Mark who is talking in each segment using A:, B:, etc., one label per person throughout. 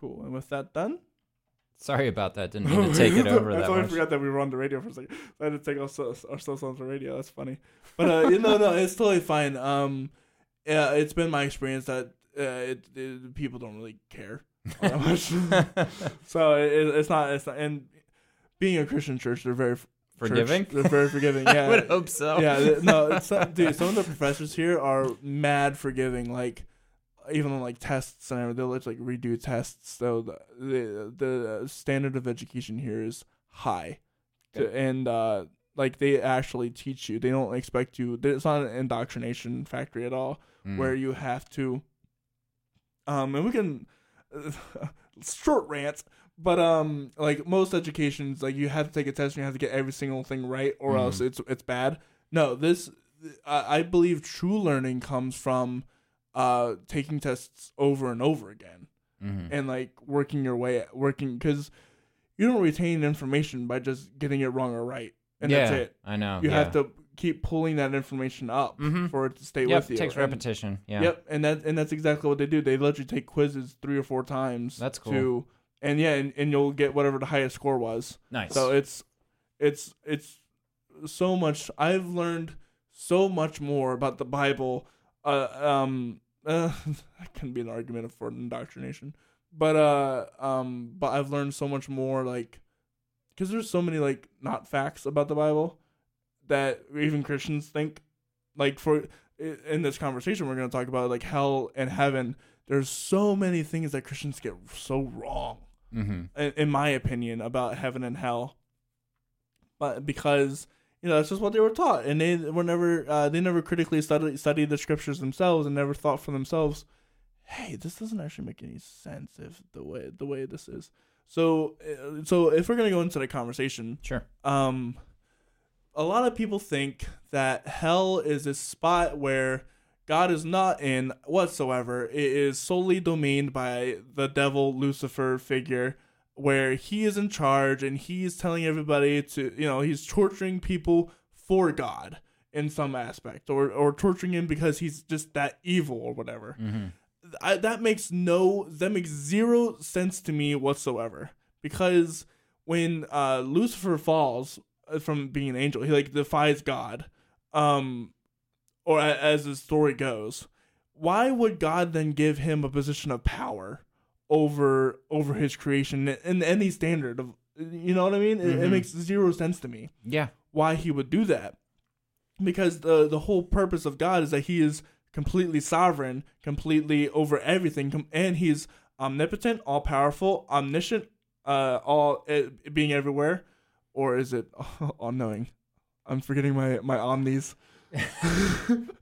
A: Cool. And with that done,
B: Sorry about that. Didn't mean to take it over
A: I
B: that
A: totally forgot that we were on the radio for a second. I had to take ourselves ourselves on the radio. That's funny. But uh, no, no, it's totally fine. Um, yeah, it's been my experience that uh, it, it people don't really care that much. so it, it's not. It's not. And being a Christian church, they're very
B: Forgiving?
A: Church, they're very forgiving. Yeah, I
B: would hope so.
A: yeah, no, it's not, dude. Some of the professors here are mad forgiving. Like, even like tests and everything, they'll like redo tests. So the the, the standard of education here is high, to, and uh, like they actually teach you. They don't expect you. It's not an indoctrination factory at all,
B: Mm.
A: where you have to. Um, and we can short rant. But um, like most educations, like you have to take a test and you have to get every single thing right, or
B: Mhm.
A: else it's it's bad. No, this I, I believe true learning comes from uh taking tests over and over again
B: Mhm.
A: and like working your way working because you don't retain information by just getting it wrong or right, and
B: yeah,
A: that's it.
B: I know.
A: You
B: yeah.
A: have to keep pulling that information up
B: Mhm.
A: for it to stay
B: Yep,
A: with you.
B: It takes
A: And-
B: repetition. Yeah.
A: Yep, and that and that's exactly what they do. They let you take quizzes three or four times.
B: That's cool.
A: To, and yeah, and, and you'll get whatever the highest score was.
B: Nice.
A: So it's it's it's so much. I've learned so much more about the Bible. Uh, um, uh, that can be an argument for indoctrination, but uh, um, but I've learned so much more like because there's so many like not facts about the Bible that even Christians think. Like for in this conversation, we're gonna talk about like hell and heaven. There's so many things that Christians get so wrong
B: mm-hmm.
A: in, in my opinion, about heaven and hell. But because you know that's just what they were taught, and they were never uh, they never critically studied studied the scriptures themselves, and never thought for themselves, hey, this doesn't actually make any sense if the way the way this is. So uh, so if we're gonna go into the conversation,
B: Sure.
A: um, a lot of people think that hell is a spot where God is not in whatsoever. It is solely domained by the devil Lucifer figure, where he is in charge and he's telling everybody to, you know, he's torturing people for God in some aspect, or or torturing him because he's just that evil or whatever.
B: Mm-hmm.
A: I, that makes no that makes zero sense to me whatsoever because when uh Lucifer falls uh, from being an angel he like defies God um or a, as the story goes why would God then give him a position of power over over his creation in any standard of you know what I mean it, it makes zero sense to me
B: Yeah.
A: why he would do that because the the whole purpose of God is that he is completely sovereign, completely over everything, and he's omnipotent, all powerful, omniscient, uh, all uh, being everywhere, or is it all knowing? I'm forgetting my my omnis.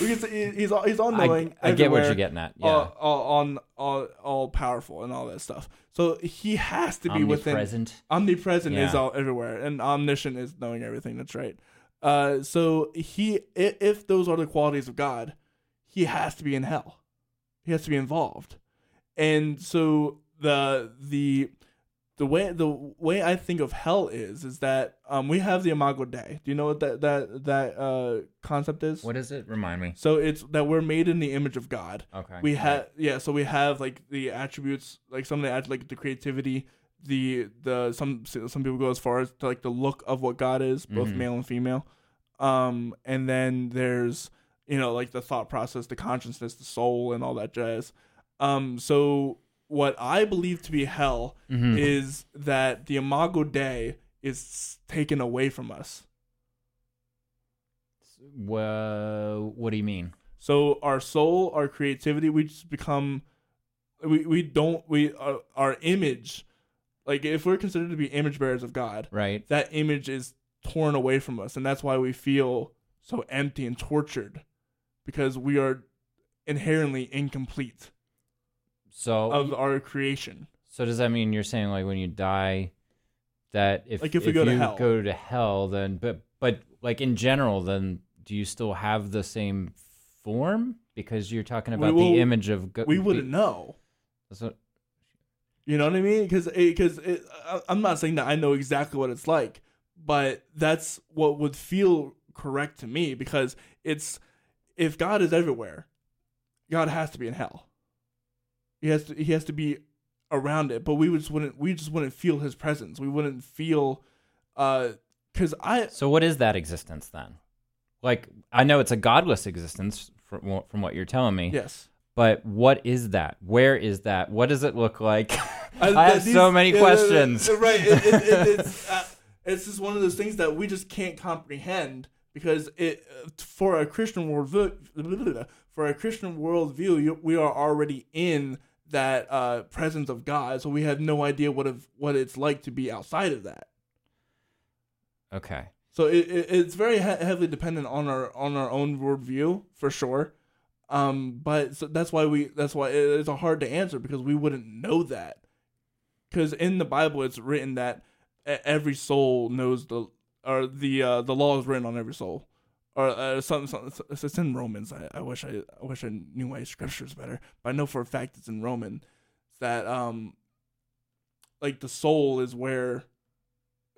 A: we can say he- he's all he's all
B: I,
A: knowing.
B: I get what you're getting at. Yeah.
A: All, all, on all all powerful and all that stuff. So he has to be within
B: Omnipresent.
A: omnipresent is all everywhere and omniscient is knowing everything that's right uh so he if those are the qualities of god he has to be in hell he has to be involved and so the the the way the way i think of hell is is that um we have the imago dei do you know what that that that uh concept is
B: What is it? Remind me.
A: so it's that we're made in the image of god
B: Okay.
A: we have yeah so we have like the attributes like some of the att- like the creativity the the some some people go as far as to like the look of what god is both
B: Mhm.
A: male and female um and then there's you know like the thought process the consciousness the soul and all that jazz um so what i believe to be hell
B: Mhm.
A: is that the imago dei is taken away from us
B: Well, what do you mean?
A: So our soul, our creativity, we just become we we don't we our, our image like if we're considered to be image bearers of God,
B: Right.
A: that image is torn away from us and that's why we feel so empty and tortured because we are inherently incomplete
B: So,
A: of our creation.
B: so does that mean you're saying like when you die, that if
A: Like if we go to
B: you
A: hell.
B: go to hell, then but but like in general, then do you still have the same form because you're talking
A: We
B: about the image of go-
A: We wouldn't know.
B: That's what,
A: You know what I mean? Because because I'm not saying that I know exactly what it's like, but that's what would feel correct to me because it's if God is everywhere, God has to be in hell. He has to he has to be around it, but we just wouldn't we just wouldn't feel his presence. We wouldn't feel uh cuz I
B: So what is that existence then? Like I know it's a godless existence from from what you're telling me.
A: yes.
B: But what is that? Where is that? What does it look like? I,
A: th-
B: have
A: these-
B: so many
A: yeah,
B: questions.
A: Right. It, it, it, it's uh, it's just one of those things that we just can't comprehend because it for a Christian worldview for a Christian worldview we are already in that uh, presence of God, so we have no idea what of what it's like to be outside of that.
B: Okay.
A: So it, it it's very he- heavily dependent on our on our own worldview for sure. Um, but so that's why we that's why it, it's hard to answer because we wouldn't know that. Because in the Bible, it's written that every soul knows the or the uh, the law is written on every soul, or uh, something. something it's it's in Romans. I, I wish I I wish I knew my scriptures better, but I know for a fact it's in Roman that um like the soul is where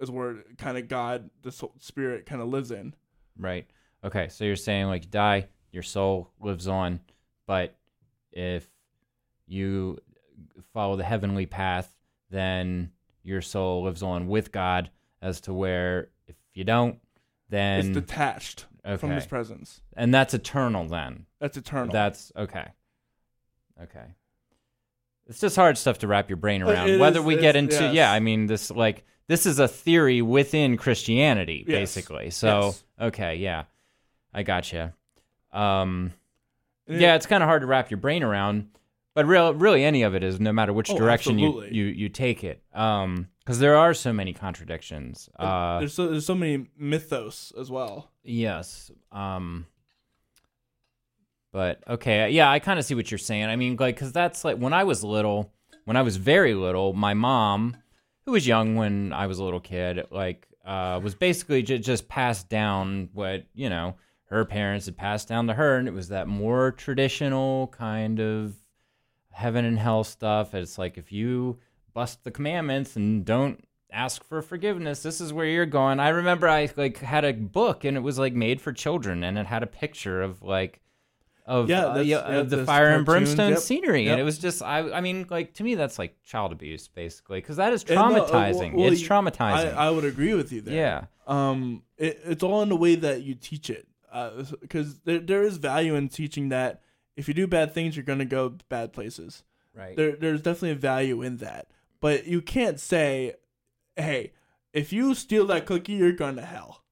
A: is where kind of God, the soul, spirit, kind of lives in.
B: Right. Okay. So you're saying like you die, your soul lives on, but if you follow the heavenly path, then your soul lives on with God. As to where if you don't, then
A: it's detached from His presence.
B: and that's eternal. Then
A: That's eternal.
B: that's okay. Okay. It's just hard stuff to wrap your brain around.
A: it
B: Whether
A: is-
B: we get into
A: yes.
B: yeah, I mean this like this is a theory within Christianity,
A: Yes.
B: basically. So
A: Yes.
B: okay, yeah, I gotcha. Um,
A: And
B: yeah, it's kind of hard to wrap your brain around, but real, really, any of it is, no matter which
A: Oh,
B: direction you, you you take it. Um, because there are so many contradictions. Uh,
A: there's so there's so many mythos as well.
B: Yes. Um but okay, yeah, I kind of see what you're saying. I mean, like cuz that's like when I was little, when I was very little, my mom, who was young when I was a little kid, like uh was basically j- just passed down what, you know, her parents had passed down to her and it was that more traditional kind of heaven and hell stuff. It's like if you bust the commandments and don't ask for forgiveness, this is where you're going. I remember I like had a book and it was like made for children and it had a picture of like of
A: Yeah,
B: uh, yeah, of the fire and brimstone
A: yep,
B: scenery and it was just I I mean like to me that's like child abuse basically because that is
A: And no, uh, well-
B: traumatizing.
A: well,
B: it's traumatizing.
A: I, I would agree with you there.
B: yeah.
A: Um, it, it's all in the way that you teach it. Because there there is value in teaching that if you do bad things, you're gonna go bad places.
B: Right.
A: There there's definitely a value in that. But you can't say, hey, if you steal that cookie, you're going to hell.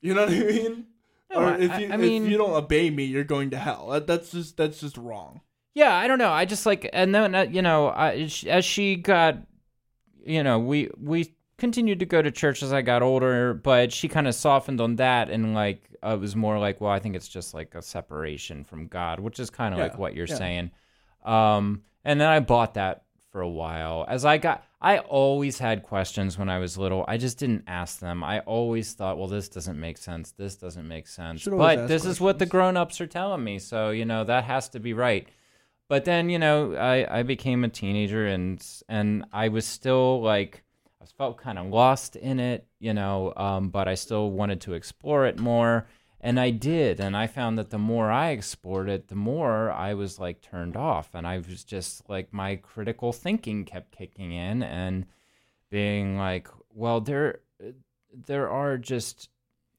A: You know what I mean?
B: No,
A: or if you
B: I mean-
A: if you don't obey me, you're going to hell. That's just that's just wrong.
B: Yeah, I don't know. I just like, and then uh, you know, I, as she got, you know, we we continued to go to church as I got older, but she kind of softened on that, and like uh, it was more like, well, I think it's just like a separation from God, which is kind of like what you're
A: yeah.
B: saying. Um, and then I bought that for a while. As I got, I always had questions when I was little. I just didn't ask them. I always thought, well, this doesn't make sense. This doesn't make sense. But this is what the
A: questions.
B: grown-ups are telling me, so you know that has to be right. But then you know I, I became a teenager and and I was still like I felt kind of lost in it, you know. Um, but I still wanted to explore it more, and I did. And I found that the more I explored it, the more I was like turned off, and I was just like my critical thinking kept kicking in and being like, well, there there are just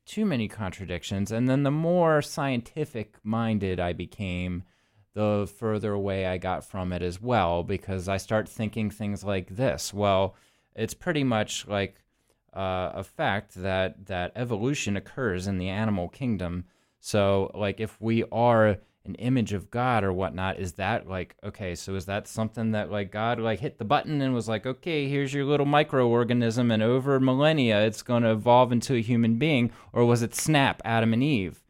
B: too many contradictions. And then the more scientific minded I became, the further away I got from it as well, because I start thinking things like this. Well, it's pretty much like uh, a fact that that evolution occurs in the animal kingdom. So, like, if we are an image of God or whatnot, is that like okay? So is that something that like God like hit the button and was like, okay, here's your little microorganism, and over millennia it's going to evolve into a human being, or was it snap Adam and Eve?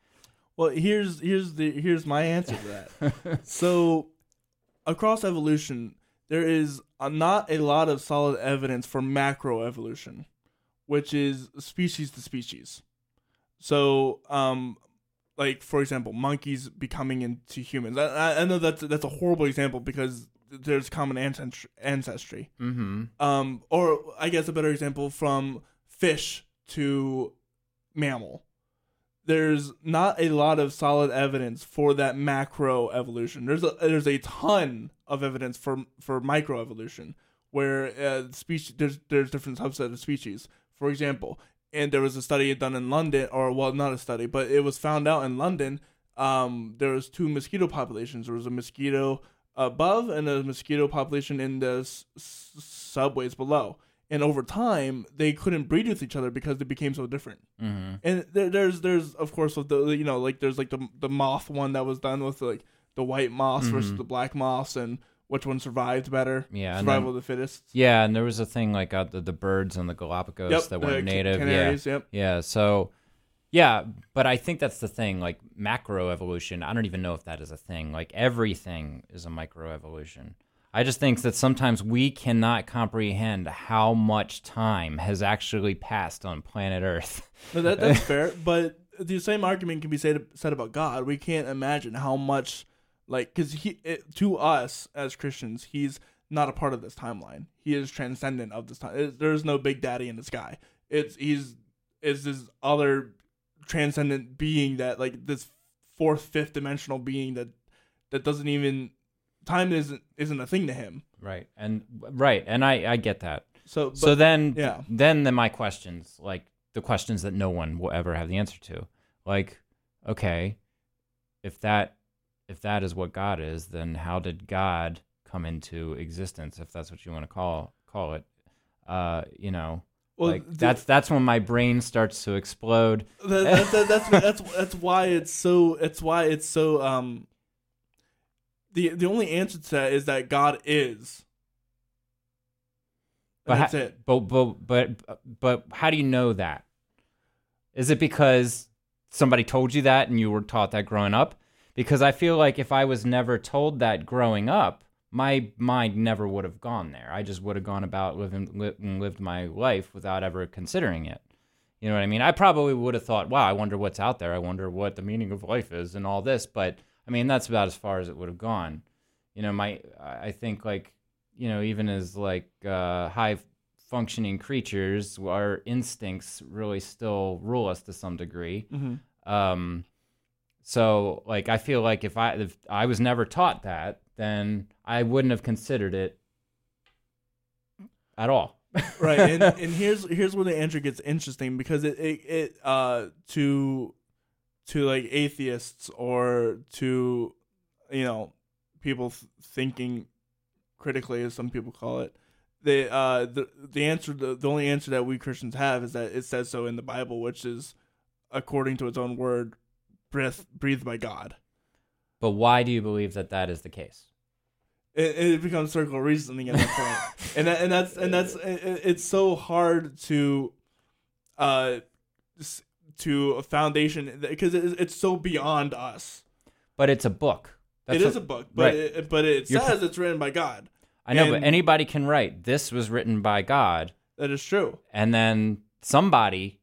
A: Well, here's here's the here's my answer to that. so, across evolution, there is not a lot of solid evidence for macroevolution, which is species to species. So, um, like for example, monkeys becoming into humans. I- I, know that's that's a horrible example because there's common ancestry. ancestry.
B: Mm-hmm.
A: Um, or I guess a better example from fish to mammal. There's not a lot of solid evidence for that macro evolution. There's a there's a ton of evidence for for microevolution, where uh, species there's there's different subset of species. For example, and there was a study done in London, or well, not a study, but it was found out in London. Um, there was two mosquito populations. There was a mosquito above and a mosquito population in the s- s- subways below. And over time, they couldn't breed with each other because they became so different.
B: Mm-hmm.
A: And there, there's there's of course with the you know like there's like the the moth one that was done with like the white moths versus
B: Mhm.
A: the black moths and which one survived better.
B: Yeah,
A: survival
B: then-
A: of the fittest.
B: Yeah, and there was a thing like uh, the the birds on the Galapagos that weren't native. Yeah,
A: yep.
B: Yeah, so yeah, but I think that's the thing. Like macroevolution, I don't even know if that is a thing. Like everything is a microevolution. I just think that sometimes we cannot comprehend how much time has actually passed on planet Earth.
A: No, that, that's fair, but the same argument can be said said about God. We can't imagine how much, like, because he it, to us as Christians, he's not a part of this timeline. He is transcendent of this time. It- There's no Big Daddy in the sky. It's he's is this other transcendent being that like this fourth, fifth dimensional being that that doesn't even time isn't isn't a thing to him.
B: Right. And right, and I I get that.
A: So but,
B: so then
A: yeah.
B: then then my questions like the questions that no one will ever have the answer to like okay if that if that is what god is then how did god come into existence if that's what you want to call call it uh you know
A: well,
B: like
A: the-
B: that's that's when my brain starts to explode
A: that, that, that, that's that's that's why it's so it's why it's so um the the only answer to that is that God is.
B: But
A: that's
B: ha-
A: it.
B: but but but but how do you know that is it because somebody told you that and you were taught that growing up because i feel like if i was never told that growing up my mind never would have gone there. I just would have gone about living li- and lived my life without ever considering it. You know what i mean? I probably would have thought wow i wonder what's out there. I wonder what the meaning of life is and all this but i mean that's about as far as it would have gone. You know my i think like you know even as like uh high functioning creatures our instincts really still rule us to some degree.
A: Mhm.
B: um so like i feel like if i if i was never taught that then i wouldn't have considered it at all.
A: Right and, and here's here's where the answer gets interesting because it, it it uh to to like atheists or to you know people th- thinking critically as some people call it the uh the the answer the, the only answer that we christians have is that it says so in the bible which is according to its own word breath breathed by god
B: but why do you believe that that is the case
A: it, it becomes circle reasoning at that point, and that, and that's and that's it, it's so hard to, uh, to a foundation because it, it's so beyond us.
B: but it's a book
A: it is
B: what-
A: a book, but
B: right.
A: it, but it
B: You're
A: says it's written by God.
B: i know but anybody can write this was written by god
A: That is true.
B: and then somebody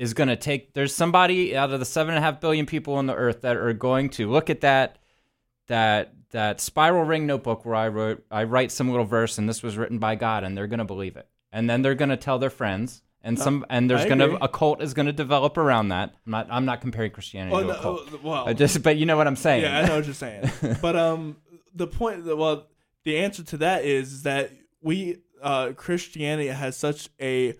B: is going to take there's somebody out of the seven and a half billion people on the earth that are going to look at that that that spiral ring notebook where i wrote i write some little verse and this was written by god and they're going to believe it. And then they're going to tell their friends and some and there's going to a cult is going to develop around that. I'm not i'm not comparing christianity
A: Oh,
B: to
A: no,
B: a cult.
A: oh, well,
B: I just but you know what i'm saying.
A: yeah, I know what you're saying. but um, the point, well, the answer to that is that we uh Christianity has such a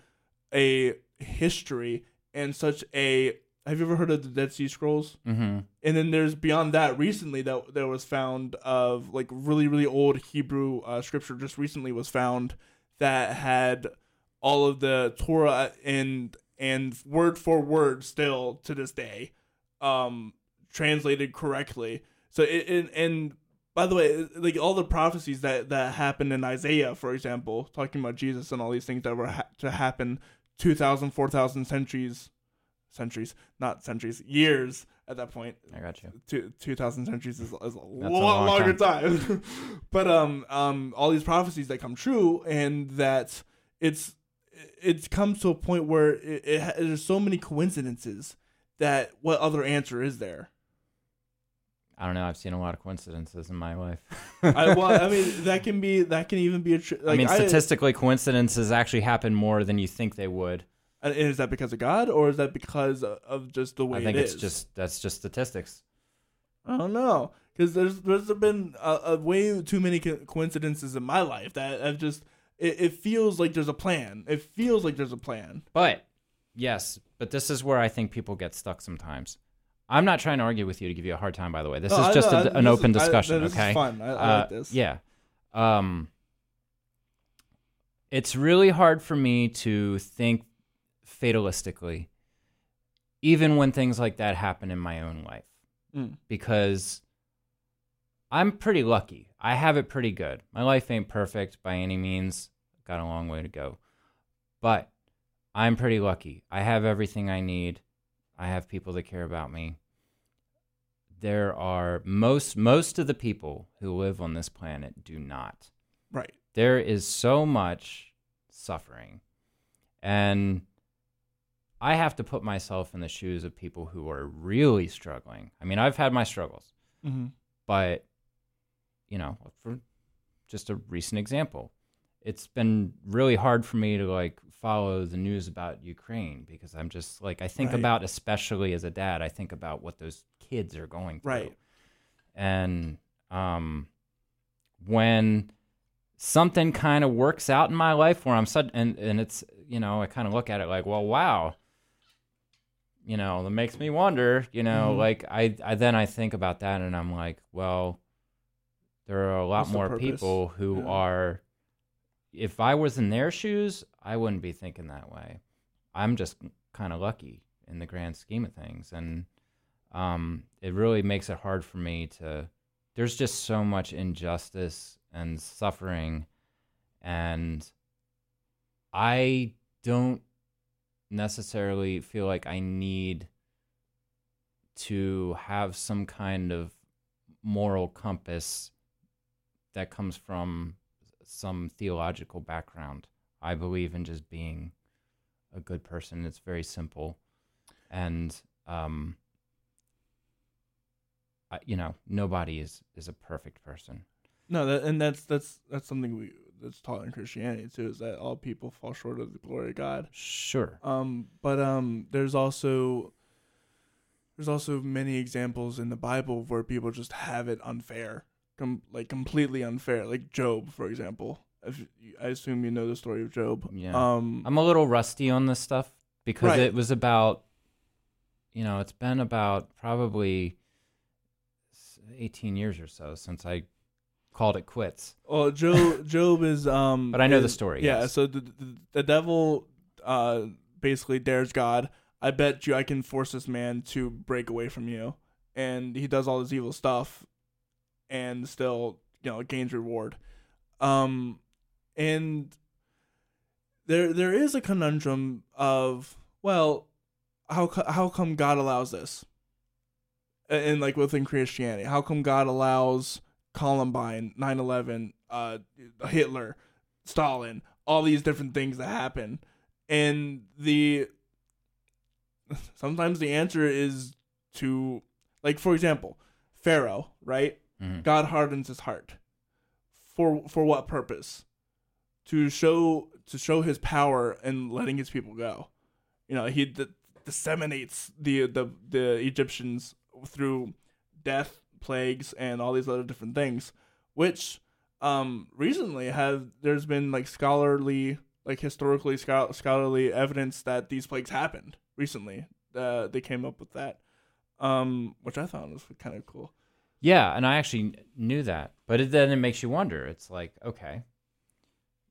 A: a history and such a. Have you ever heard of the Dead Sea Scrolls?
B: hmm
A: and then there's beyond that recently that there was found of like really really old hebrew uh, scripture just recently was found that had all of the torah and and word for word still to this day um translated correctly so it, it and by the way like all the prophecies that that happened in isaiah for example talking about jesus and all these things that were ha- to happen 2000 4000 centuries centuries not centuries years at that point.
B: I got you.
A: Two, 2000 centuries is, is a
B: That's a
A: lot
B: long
A: longer time, but um um all these prophecies that come true and that it's it comes to a point where it, it there's so many coincidences that what other answer is there
B: i don't know i've seen a lot of coincidences in my life
A: I, well, I mean that can be that can even be a tr- like
B: I mean, statistically, coincidences actually happen more than you think they would.
A: Uh, and is that because of God or is that because of- just the way
B: I think
A: it
B: it's
A: is?
B: just that's just statistics.
A: I don't know because there's there's been a, a way too many co- coincidences in my life that I've just it, it feels like there's a plan. It feels like there's a plan.
B: But yes, but this is where I think people get stuck sometimes. I'm not trying to argue with you to give you a hard time, by the way. This
A: No,
B: is just a,
A: I-
B: an
A: this is-
B: open
A: I-
B: discussion,
A: is
B: okay?
A: fun. I, I
B: Uh,
A: like this.
B: Yeah. Um, it's really hard for me to think fatalistically, even when things like that happen in my own life,
A: Mm.
B: because I'm pretty lucky. I have it pretty good. My life ain't perfect by any means. Got a long way to go. But I'm pretty lucky. I have everything I need. I have people that care about me. There are most most of the people who live on this planet do not.
A: Right.
B: There is so much suffering. And I have to put myself in the shoes of people who are really struggling. I mean, I've had my struggles
A: Mm-hmm.
B: but you know for just a recent example it's been really hard for me to like follow the news about ukraine because i'm just like i think
A: Right.
B: about especially as a dad i think about what those kids are going through
A: Right.
B: and um when something kind of works out in my life where i'm such and and it's you know i kind of look at it like well wow you know that makes me wonder you know
A: Mhm.
B: like I, I then i think about that and i'm like well there are a lot
A: What's
B: more people who
A: Yeah.
B: are if i was in their shoes i wouldn't be thinking that way i'm just kind of lucky in the grand scheme of things and um, it really makes it hard for me to there's just so much injustice and suffering and i don't necessarily feel like i need to have some kind of moral compass that comes from some theological background. I believe in just being a good person. It's very simple. And um I, you know nobody is is a perfect person
A: No, that, and that's that's that's something we that's taught in Christianity too. Is that all people fall short of the glory of God.
B: sure
A: Um, but um, there's also there's also many examples in the Bible where people just have it unfair, com- like completely unfair. Like Job, for example. If I assume you know the story of Job.
B: Yeah.
A: Um.
B: i'm a little rusty on this stuff because
A: Right.
B: it was about you know it's been about probably 18 years or so since i called it quits
A: Well, Job Job is um.
B: But I know the story,
A: Yeah.
B: yes.
A: So the, the the devil uh basically dares God. I bet you I can force this man to break away from you, and he does all this evil stuff, and still you know gains reward. Um, and there there is a conundrum of well, how how come God allows this? And like within Christianity, how come God allows Columbine, 9/11, uh, Hitler, Stalin, all these different things that happen, and the sometimes the answer is to like for example, Pharaoh, right?
B: Mhm.
A: God hardens his heart. For for what purpose? To show to show his power and letting his people go. You know, he d- disseminates the the the Egyptians through death, plagues, and all these other different things, which um recently have there's been like scholarly like historically schol- scholarly evidence that these plagues happened recently. Uh, they came up with that, um, which I thought was kind of cool.
B: yeah and i actually knew that but it, then it makes you wonder it's like okay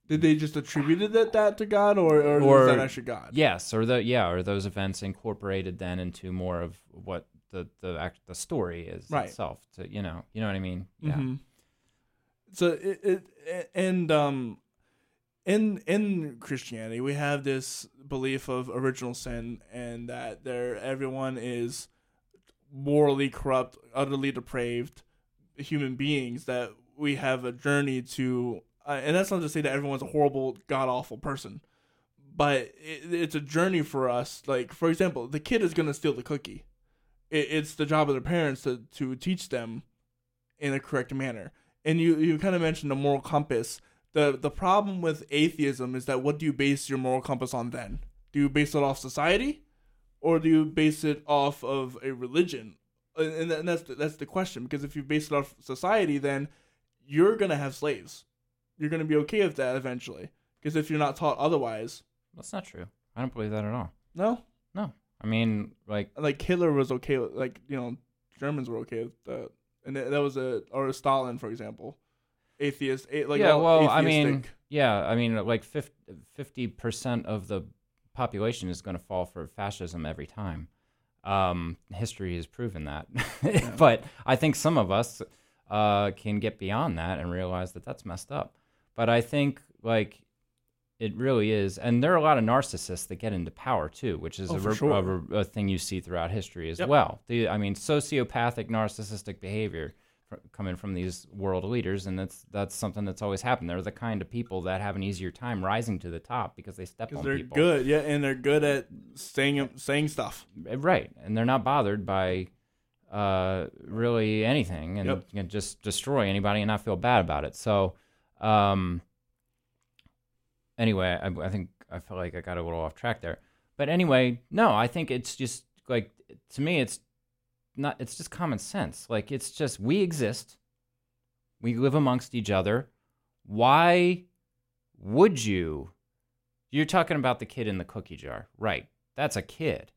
A: Did they just attributed that, that to God, or or,
B: Or-
A: was that actually God?
B: yes or the yeah or those events incorporated then into more of what the the act the story is
A: Right.
B: itself to you know you know what i mean? Yeah.
A: Hmm So it, it and um in in Christianity we have this belief of original sin and that there everyone is morally corrupt, utterly depraved human beings that we have a journey to uh, and that's not to say that everyone's a horrible god awful person but it, it's a journey for us. Like for example the kid is going to steal the cookie it, it's the job of their parents to, to teach them in a correct manner and you you kind of mentioned the moral compass the the problem with atheism is that what do you base your moral compass on then do you base it off society or do you base it off of a religion and, and that's the, that's the question because if you base it off society then you're gonna have slaves you're gonna be okay with that eventually Because if you're not taught otherwise,
B: That's not true. I don't believe that at all.
A: no.
B: I mean, like,
A: Like Hitler was okay with, like you know, Germans were okay with that, and that that was a or Stalin, for example, atheist. A, like
B: yeah, well, I mean, yeah, I mean, like fifty percent of the population is going to fall for fascism every time. Um, history has proven that, but I think some of us uh, can get beyond that and realize that that's messed up. But I think like it really is, and there are a lot of narcissists that get into power too, which is
A: Oh,
B: a, re-
A: sure.
B: a a thing you see throughout history as
A: Yep.
B: well. The, I mean, sociopathic, narcissistic behavior fr- coming from these world leaders, and that's that's something that's always happened. They're the kind of people that have an easier time rising to the top because they step on
A: they're
B: people.
A: good, yeah, and they're good at saying saying stuff.
B: Uh, right and they're not bothered by uh really anything and
A: Yep.
B: can just destroy anybody and not feel bad about it so um anyway I, I think i felt like i got a little off track there. But anyway no i think it's just like to me it's not it's just common sense. Like it's just we exist. We live amongst each other. Why would you? You're talking about the kid in the cookie jar. Right. That's a kid.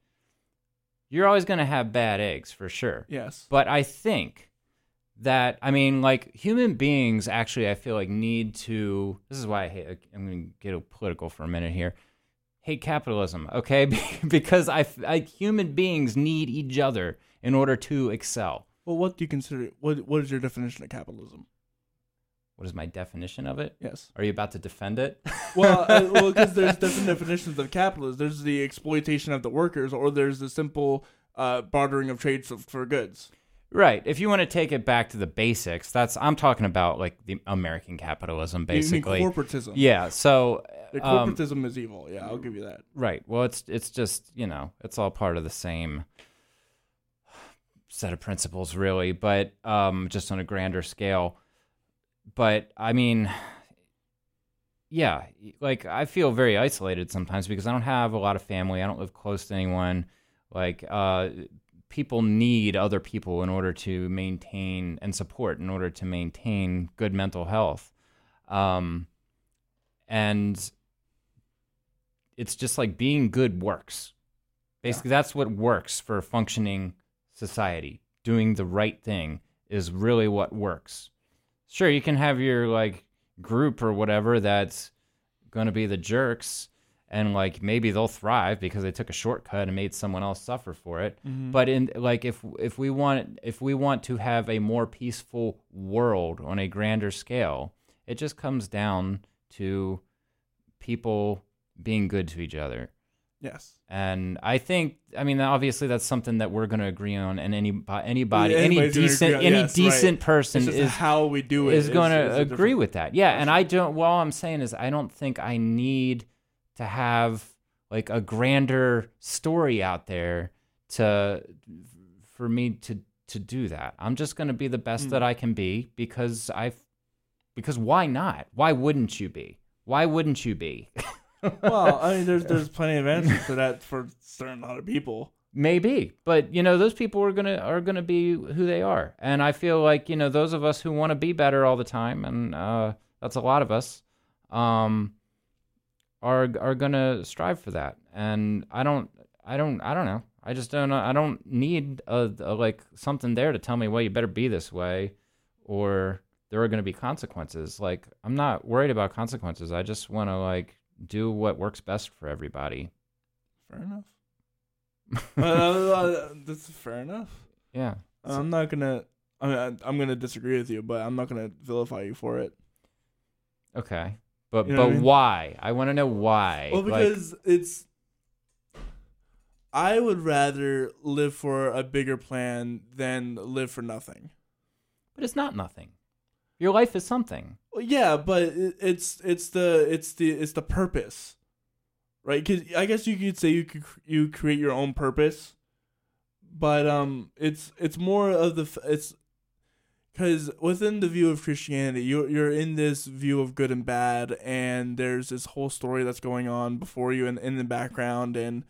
B: You're always going to have bad eggs for sure.
A: Yes,
B: but I think that I mean, like human beings, actually, I feel like need to. This is why I hate. I'm going to get political for a minute here. Hate capitalism, okay? because I, I human beings need each other in order to excel.
A: well, what do you consider? What What is your definition of capitalism?
B: What is my definition of it?
A: Yes.
B: Are you about to defend it?
A: Well, uh, well, because there's different definitions of capitalism. There's the exploitation of the workers, or there's the simple uh, bartering of trades for, for goods.
B: Right. If you want to take it back to the basics, that's I'm talking about like the American capitalism,
A: You mean
B: basically.
A: corporatism.
B: Yeah. So
A: The
B: um,
A: corporatism is evil. Yeah, I'll give you that.
B: Right. Well, it's it's just you know it's all part of the same set of principles, really, but um, just on a grander scale. But I mean, yeah, like I feel very isolated sometimes because I don't have a lot of family. I don't live close to anyone. Like uh, people need other people in order to maintain and support, in order to maintain good mental health. Um, and it's just like being good works. Basically, that's what works for a functioning society. Doing the right thing is really what works. Sure, you can have your like group or whatever that's going to be the jerks and like maybe they'll thrive because they took a shortcut and made someone else suffer for it. Mm-hmm. But in like if if we want if we want to have a more peaceful world on a grander scale, it just comes down to people being good to each other.
A: Yes.
B: And I think, I mean, obviously that's something that we're going to agree on, and any anybody,
A: Yeah,
B: any decent,
A: on-
B: any
A: yes,
B: decent
A: right.
B: person is
A: how we do it
B: is going to agree
A: different-
B: with that. Yeah, and I don't. Well, all I'm saying is I don't think I need to have like a grander story out there to for me to to do that. I'm just going to be the best
A: Hmm.
B: that I can be because I've because why not? Why wouldn't you be? Why wouldn't you be?
A: well, I mean, there's there's plenty of answers to that for certain other people.
B: Maybe, but you know, those people are gonna are gonna be who they are, and I feel like you know those of us who want to be better all the time, and uh, that's a lot of us, um, are are gonna strive for that. And I don't, I don't, I don't know. I just don't. know. I don't need a, a like something there to tell me, well, you better be this way, or there are gonna be consequences. Like I'm not worried about consequences. I just want to like do what works best for everybody.
A: Fair enough. uh, uh, that's fair enough.
B: Yeah.
A: I'm not gonna. I mean, I- I'm gonna disagree with you, but I'm not gonna vilify you for it.
B: Okay. But
A: You know
B: but
A: I mean?
B: why? I want to know why.
A: Well,
B: Like,
A: because it's. I would rather live for a bigger plan than live for nothing.
B: but it's not nothing. Your life is something.
A: Well, yeah, but it's it's the it's the it's the purpose, right? Because I guess you could say you could you create your own purpose, but um, it's it's more of the it's because within the view of Christianity, you you're in this view of good and bad, and there's this whole story that's going on before you and in the background, and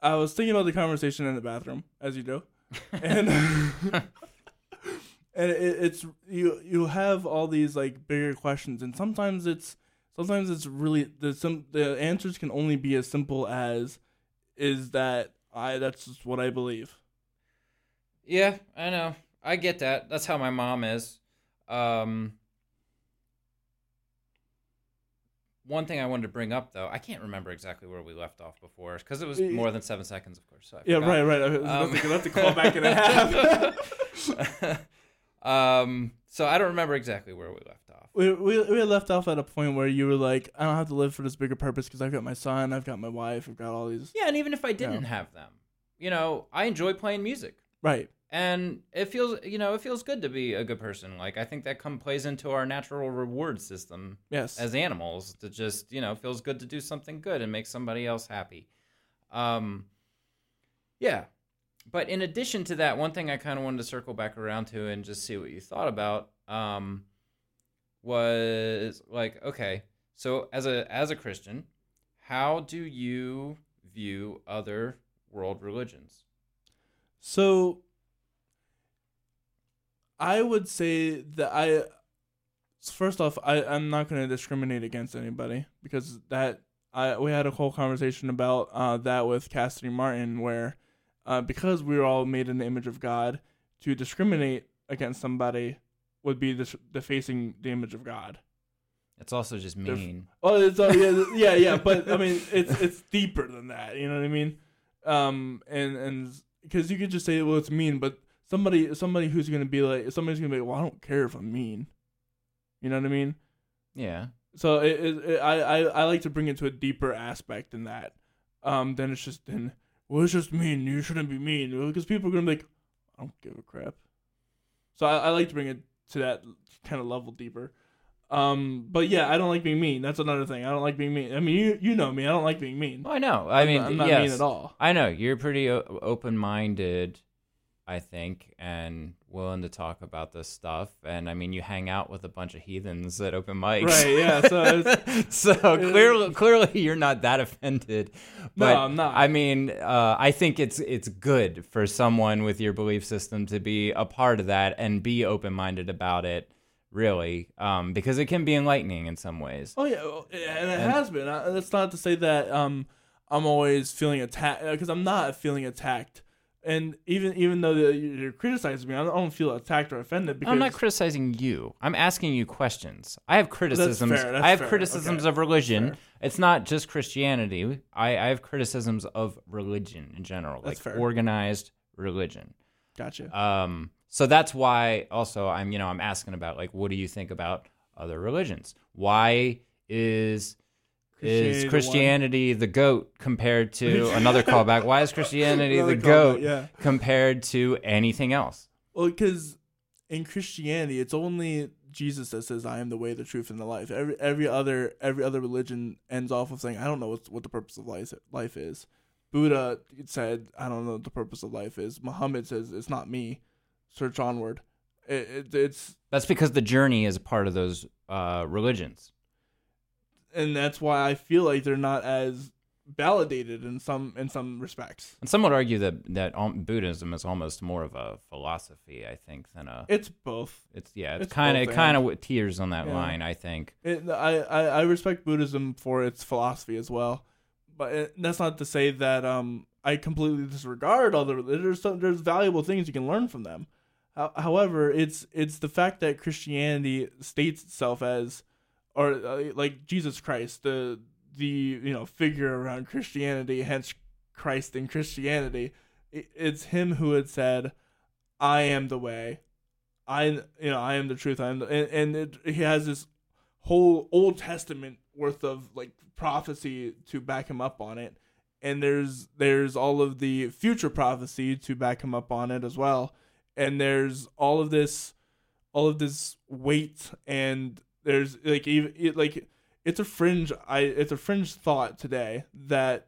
A: I was thinking about the conversation in the bathroom, as you do, and and it, it's you you have all these like bigger questions, and sometimes it's sometimes it's really the some the answers can only be as simple as is that I that's just what I believe.
B: Yeah, I know. I get that. That's how my mom is. Um, one thing I wanted to bring up, though, I can't remember exactly where we left off before because it was more than seven seconds, of course. So I
A: Yeah, right, right. I was
B: Um,
A: to- about to call back in a half.
B: um, so I don't remember exactly where we left off.
A: we, we we left off at a point where you were like, I don't have to live for this bigger purpose because I've got my son, I've got my wife, I've got all these.
B: Yeah, and even if I didn't have them, you know, I enjoy playing music.
A: Right.
B: And it feels you know it feels good to be a good person. Like i think that come plays into our natural reward system
A: Yes.
B: as animals to just you know feels good to do something good and make somebody else happy. Um yeah. But in addition to that one thing i kind of wanted to circle back around to and just see what you thought about um was like okay so as a as a christian how do you view other world religions?
A: So I would say that I first off I I'm not going to discriminate against anybody because that I we had a whole conversation about uh, that with Cassidy Martin where uh, because we were all made in the image of God to discriminate against somebody would be dis- defacing the image of God.
B: it's also just
A: They're-
B: mean
A: Oh, it's uh, yeah, yeah, yeah. But I mean, it's it's deeper than that. You know what I mean? Um, and and because you could just say, well, it's mean, but somebody somebody who's gonna be like, somebody's gonna be, like, well, I don't care if I'm mean. You know what I mean?
B: yeah
A: So it, it, it, I, I I like to bring it to a deeper aspect than that. Um, then it's just then well, it's just mean. You shouldn't be mean because people are gonna be like, I don't give a crap. So I, I like to bring it to that kind of level deeper. Um, but yeah, I don't like being mean. That's another thing. I don't like being mean. I mean, you you know me. I don't like being mean.
B: Well, I know. I
A: I'm
B: mean,
A: not, I'm not
B: yes,
A: mean at all.
B: I know you're pretty o- open-minded, I think, and willing to talk about this stuff. And I mean, you hang out with a bunch of heathens at open mics,
A: Right, yeah, so it's-
B: so clearly, clearly, you're not that offended.
A: No, I'm not.
B: I mean, uh, I think it's it's good for someone with your belief system to be a part of that and be open-minded about it. Really, um, because it can be enlightening in some ways.
A: Oh yeah, well, and it
B: And-
A: has been. Uh, That's not to say that um I'm always feeling attacked because I'm not feeling attacked. And even even though the, you're criticizing me, I don't, I don't feel attacked or offended because
B: I'm not criticizing you. I'm asking you questions. I have criticisms.
A: fair, that's
B: I have
A: fair,
B: criticisms
A: okay.
B: of religion. It's not just Christianity. I, I have criticisms of religion in general,
A: That's
B: like
A: fair.
B: organized religion.
A: gotcha.
B: Um, so that's why also I'm you know I'm asking about like what do you think about other religions? Why is
A: Christianity
B: is
A: the
B: Christianity the goat compared to another callback? Why is Christianity the goat
A: yeah.
B: compared to anything else?
A: Well, because in Christianity, it's only Jesus that says, "I am the way, the truth, and the life." Every every other every other religion ends off with saying, "I don't know what what the purpose of life life is." Buddha said, "I don't know what the purpose of life is." Muhammad says, "It's not me. Search onward." It, it, it's
B: That's because the journey is a part of those uh, religions.
A: And that's why I feel like they're not as validated in some in some respects.
B: And some would argue that that um, Buddhism is almost more of a philosophy, I think, than a.
A: It's both.
B: It's yeah, it's kind of it kind of teeters on that
A: Yeah.
B: line, I think.
A: It, I, I I respect Buddhism for its philosophy as well, but it, that's not to say that um I completely disregard other. There's some, there's valuable things you can learn from them. However, it's it's the fact that Christianity states itself as, or uh, like Jesus Christ, the the you know figure around Christianity, hence Christ in Christianity. It's him who had said, "I am the way." I you know I am the truth. I am the, and, and it, he has this whole Old Testament worth of like prophecy to back him up on it, and there's there's all of the future prophecy to back him up on it as well, and there's all of this all of this weight and there's like even it, like it's a fringe I it's a fringe thought today that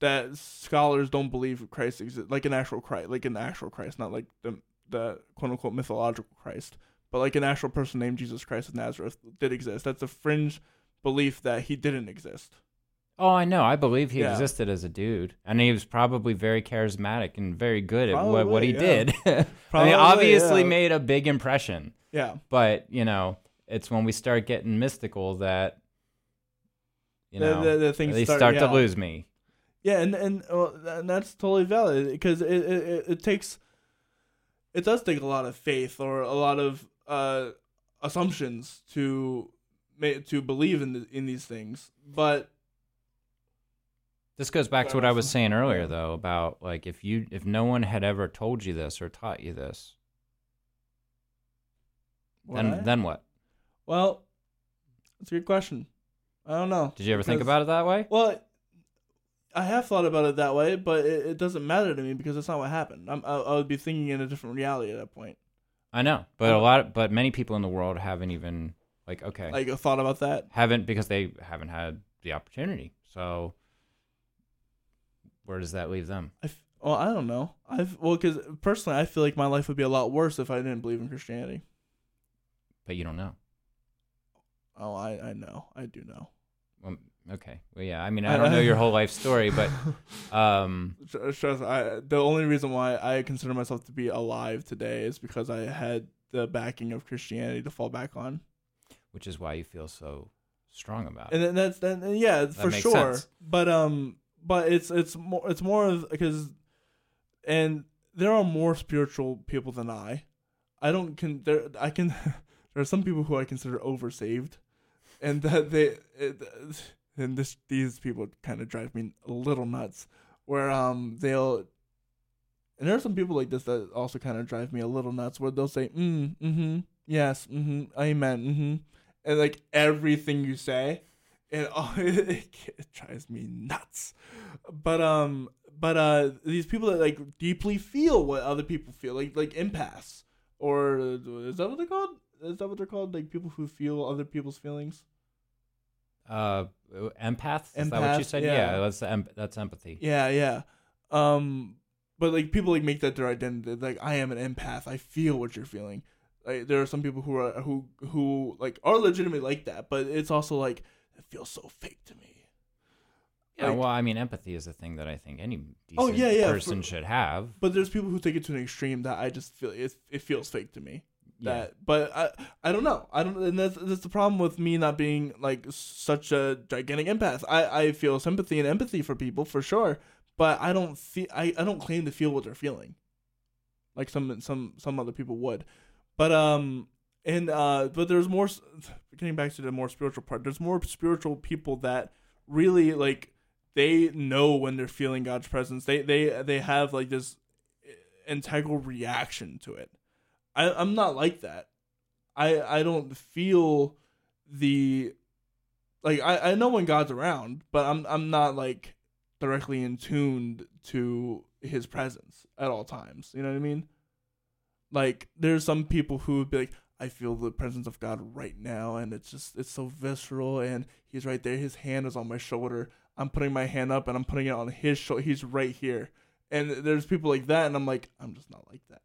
A: that scholars don't believe Christ exists like an actual Christ like an actual Christ not like the the quote unquote mythological Christ but like an actual person named Jesus Christ of Nazareth did exist that's a fringe belief that he didn't exist
B: Oh, I know. I believe he
A: Yeah.
B: existed as a dude, and he was probably very charismatic and very good at what, what he
A: yeah.
B: did. I mean, obviously
A: yeah.
B: made a big impression,
A: Yeah.
B: but you know, it's when we start getting mystical that you know
A: the- the things
B: they
A: start-
B: start,
A: yeah.
B: to lose me.
A: Yeah, and and, well, and that's totally valid because it, it it- takes it does take a lot of faith or a lot of uh, assumptions to to believe in the, in these things. But
B: This goes back to what I was saying earlier, though, about like if you if no one had ever told you this or taught you this, then then what?
A: Well, that's a good question. I don't know.
B: Did you ever think
A: Because-
B: about it that way?
A: Well, I have thought about it that way, but it, it doesn't matter to me because that's not what happened. I'm, I, I would be thinking in a different reality at that point.
B: I know, but a lot, but many people in the world haven't even like okay,
A: Like a thought about that.
B: haven't because they haven't had the opportunity. So where does that leave them?
A: I f- well, I don't know. I've well, because personally, I feel like my life would be a lot worse if I didn't believe in Christianity.
B: But you don't know.
A: Oh, I I know. I do know.
B: Well, okay. Well, yeah. I mean,
A: I-
B: don't know your whole life story, but um,
A: I the only reason why I consider myself to be alive today is because I had the backing of Christianity to fall back on,
B: which is why you feel so strong about it.
A: and then that's then and yeah for sure.
B: sense.
A: But um, but it's it's more it's more of because, and there are more spiritual people than I. I don't can there I can there are some people who I consider oversaved, and that they and this these people kind of drive me a little nuts. Where um they'll and there are some people like this that also kind of drive me a little nuts. Where they'll say mm mm-hmm yes mm-hmm amen mm-hmm and like everything you say and it, it drives me nuts. But um, but uh, these people that like deeply feel what other people feel, like like empaths, or is that what they're called? Is that what they're called? Like people who feel other people's feelings.
B: Uh, empath? Is that what you
A: Empath,
B: said?
A: yeah.
B: that's em- that's empathy.
A: Yeah, yeah. Um, but like people like make that their identity. Like I am an empath. I feel what you're feeling. Like there are some people who are who who like are legitimately like that, but it's also like it feels so fake to me.
B: Yeah,
A: Like-
B: well, I mean, empathy is a thing that I think any decent
A: Oh, yeah, yeah,
B: person
A: for-
B: should have.
A: But there's people who take it to an extreme that I just feel it. It feels fake to me.
B: Yeah.
A: That, but I, I don't know. I don't, and that's that's the problem with me not being like such a gigantic empath. I, I feel sympathy and empathy for people for sure, but I don't feel. I, I don't claim to feel what they're feeling, like some some some other people would. But um, and uh, but there's more. Getting back to the more spiritual part, there's more spiritual people that really like they know when they're feeling God's presence. They they they have like this integral reaction to it. I I'm not like that. I I don't feel the like I I know when God's around, but I'm I'm not like directly in tuned to his presence at all times. You know what I mean? Like there's some people who would be like I feel the presence of God right now and it's just it's so visceral and he's right there his hand is on my shoulder. I'm putting my hand up and I'm putting it on his shoulder. He's right here. And there's people like that and I'm like I'm just not like that.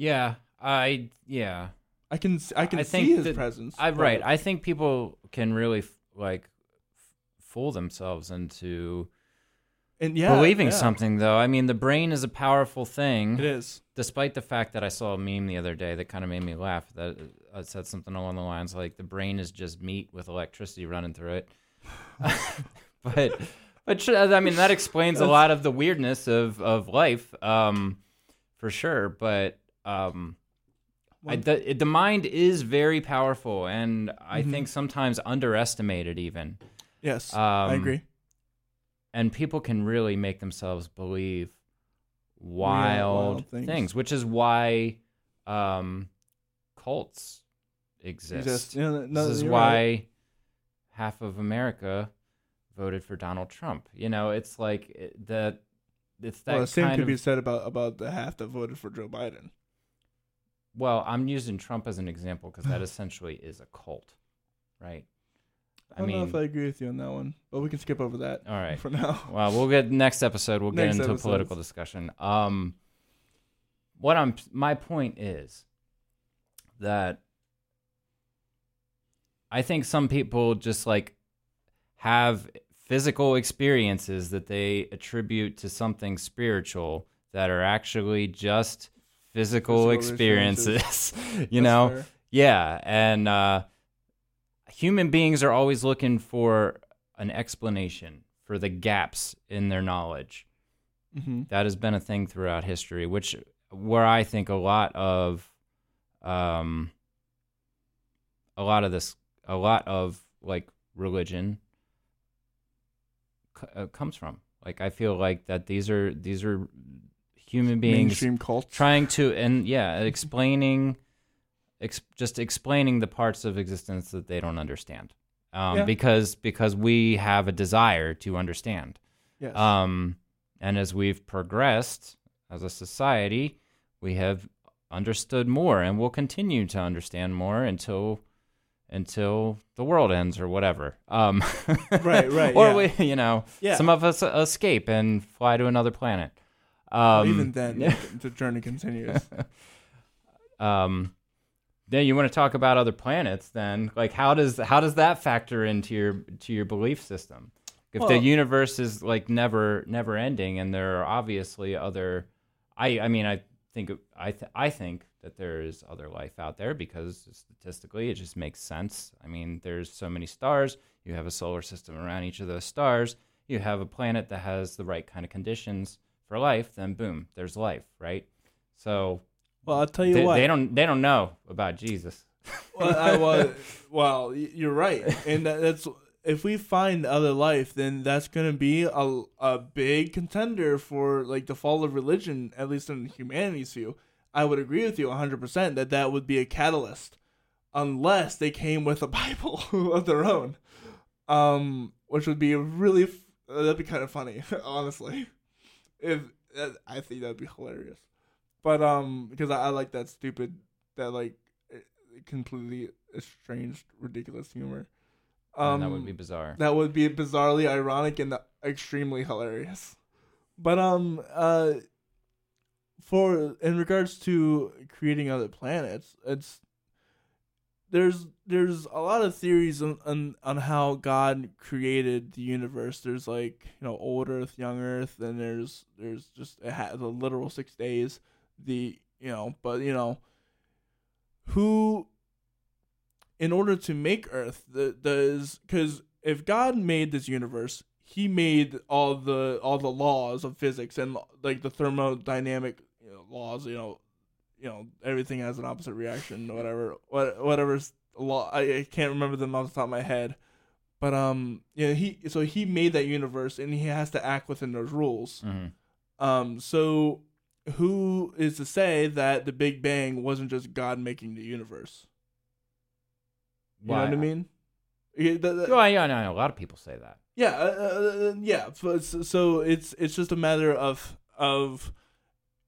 B: Yeah, I yeah.
A: I can I can
B: I
A: see his
B: that-
A: presence.
B: I right. I think people can really f- like f- fool themselves into
A: and yeah,
B: believing
A: yeah,
B: something though. I mean, the brain is a powerful thing.
A: It is.
B: Despite the fact that I saw a meme the other day that kind of made me laugh that uh, said something along the lines like the brain is just meat with electricity running through it. but but I mean that explains a lot of the weirdness of of life um for sure, but um I, the the mind is very powerful, and I
A: Mhm.
B: think sometimes underestimated even.
A: Yes,
B: Um,
A: I agree.
B: And people can really make themselves believe wild,
A: wild things.
B: things. which is why um, cults exist.
A: Exist. Yeah, no,
B: this is why
A: right.
B: half of America voted for Donald Trump. You know, it's like the it's that
A: Well, the same could
B: of
A: be said about about the half that voted for Joe Biden.
B: Well, I'm using Trump as an example because that essentially is a cult, right?
A: I don't know if I agree with you on that one, but we can skip over that
B: all right.
A: for now.
B: Well, we'll get next episode. We'll get
A: Next
B: into a political discussion. Um, what I'm my point is that I think some people just like have physical experiences that they attribute to something spiritual that are actually just physical,
A: Physical
B: experiences. you
A: That's
B: know,
A: fair.
B: yeah, and uh, human beings are always looking for an explanation for the gaps in their knowledge.
A: Mhm.
B: That has been a thing throughout history, which where I think a lot of, um, a lot of this, a lot of like religion c- uh, comes from. Like I feel like that these are these are human beings
A: mainstream cult.
B: trying to and yeah explaining ex- just explaining the parts of existence that they don't understand um,
A: Yeah.
B: because because we have a desire to understand
A: yes.
B: um, and as we've progressed as a society we have understood more and will continue to understand more until until the world ends or whatever um,
A: Right, right,
B: or
A: yeah.
B: we you know
A: Yeah.
B: some of us escape and fly to another planet um,
A: even then, the journey continues.
B: um then you want to talk about other planets then. Like how does how does that factor into your to your belief system? If the universe is like never never ending and there are obviously other i i mean i think i th- i think that there is other life out there because statistically it just makes sense. I mean there's so many stars. You have a solar system around each of those stars. You have a planet that has the right kind of conditions for life then boom there's life right so
A: Well, I'll tell you
B: they,
A: what.
B: they don't they don't know about Jesus.
A: well, I, well, well, you're right, and that's if we find other life, then that's gonna be a a big contender for like the fall of religion, at least in humanity's view. I would agree with you 100 percent that that would be a catalyst, unless they came with a Bible of their own, um, which would be really f- that'd be kind of funny, honestly. If that, I think that'd be hilarious, but um, because I, I like that stupid that like completely estranged, ridiculous humor. Um,
B: that would be bizarre.
A: that would be bizarrely ironic and extremely hilarious. But um, uh, for in regards to creating other planets, it's there's there's a lot of theories on, on on how God created the universe. There's like you know old Earth, young Earth, and there's there's just ha- the literal six days. The you know, but you know, who in order to make Earth, the does because if God made this universe, He made all the all the laws of physics and like the thermodynamic you know, laws. You know, you know everything has an opposite reaction. Whatever, what whatever's law. I, I can't remember them off the top of my head. But um, yeah, he so he made that universe and he has to act within those rules.
B: hmm
A: Um, so who is to say that the Big Bang wasn't just God making the universe? You know what I mean? Yeah, the- the-
B: Well, yeah, no, a lot of people say that.
A: yeah, uh, uh, yeah. So, so it's it's just a matter of of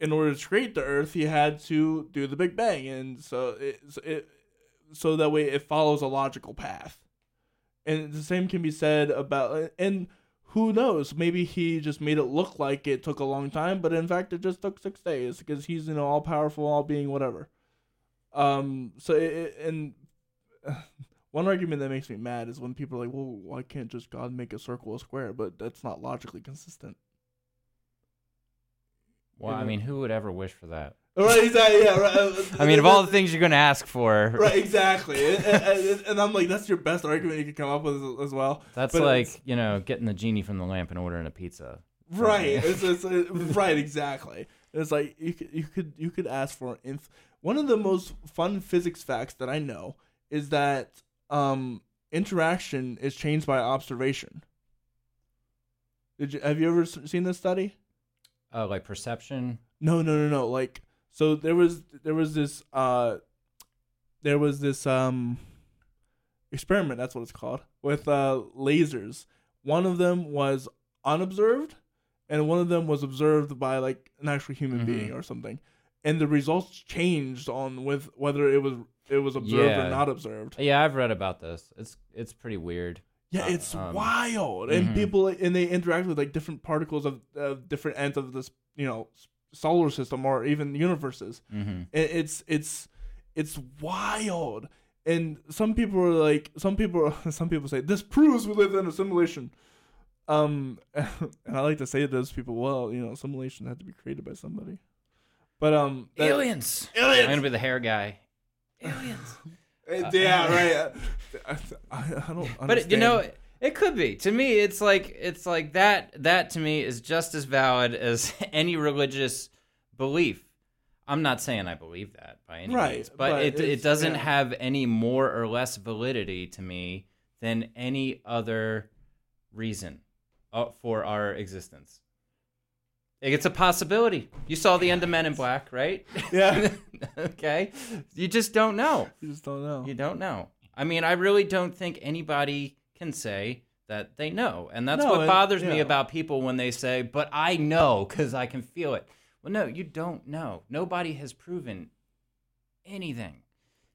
A: in order to create the Earth, he had to do the Big Bang, and so it, it so that way it follows a logical path. And the same can be said about and who knows? Maybe he just made it look like it took a long time, but in fact it just took six days because he's you know all powerful, all being whatever. Um. So it, and. One argument that makes me mad is when people are like, "Well, why can't just God make a circle a square?" But that's not logically consistent.
B: Well, I mean, who would ever wish for that?
A: Right? Exactly. Yeah. Right. uh,
B: I mean, of all the things you're going to ask for,
A: Right. Exactly. and, and, and I'm like, that's your best argument you could come up with as, as well.
B: that's
A: but
B: like you know getting the genie from the lamp and ordering a pizza.
A: Right. It's, it's, uh, right. Exactly. It's like you could you could you could ask for inf- one of the most fun physics facts that I know is that um interaction is changed by observation. Did you have you ever seen this study?
B: Uh, like perception.
A: No, no, no, no. Like so there was there was this uh there was this um experiment, that's what it's called, with uh lasers. One of them was unobserved and one of them was observed by like an actual human
B: Mhm.
A: being or something. And the results changed on with whether it was it was observed
B: Yeah.
A: or not observed.
B: Yeah, I've read about this. It's it's pretty weird.
A: Yeah,
B: Uh,
A: it's
B: um,
A: wild, and
B: mhm.
A: people and they interact with like different particles of, of different ends of this, you know, solar system or even universes.
B: hmm
A: It, it's it's it's wild, and some people are like, some people some people say this proves we live in a simulation. Um, and I like to say to those people, well, you know, simulation had to be created by somebody. But um, that-
B: Aliens.
A: Aliens!
B: I'm gonna be the hair guy. Aliens.
A: Uh, yeah, right. I, I, I don't.
B: but you know, it could be. To me, it's like it's like that. That to me is just as valid as any religious belief. I'm not saying I believe that by any
A: Right,
B: means, but,
A: but
B: it it doesn't
A: yeah.
B: have any more or less validity to me than any other reason uh, for our existence. It's a possibility. You saw the end of Men in Black, right?
A: yeah,
B: okay. You just don't know.
A: you just don't know.
B: You don't know. I mean, I really don't think anybody can say that they know. And that's
A: No,
B: what bothers me
A: yeah.
B: about people when they say, but I know because I can feel it. Well, no, you don't know. Nobody has proven anything.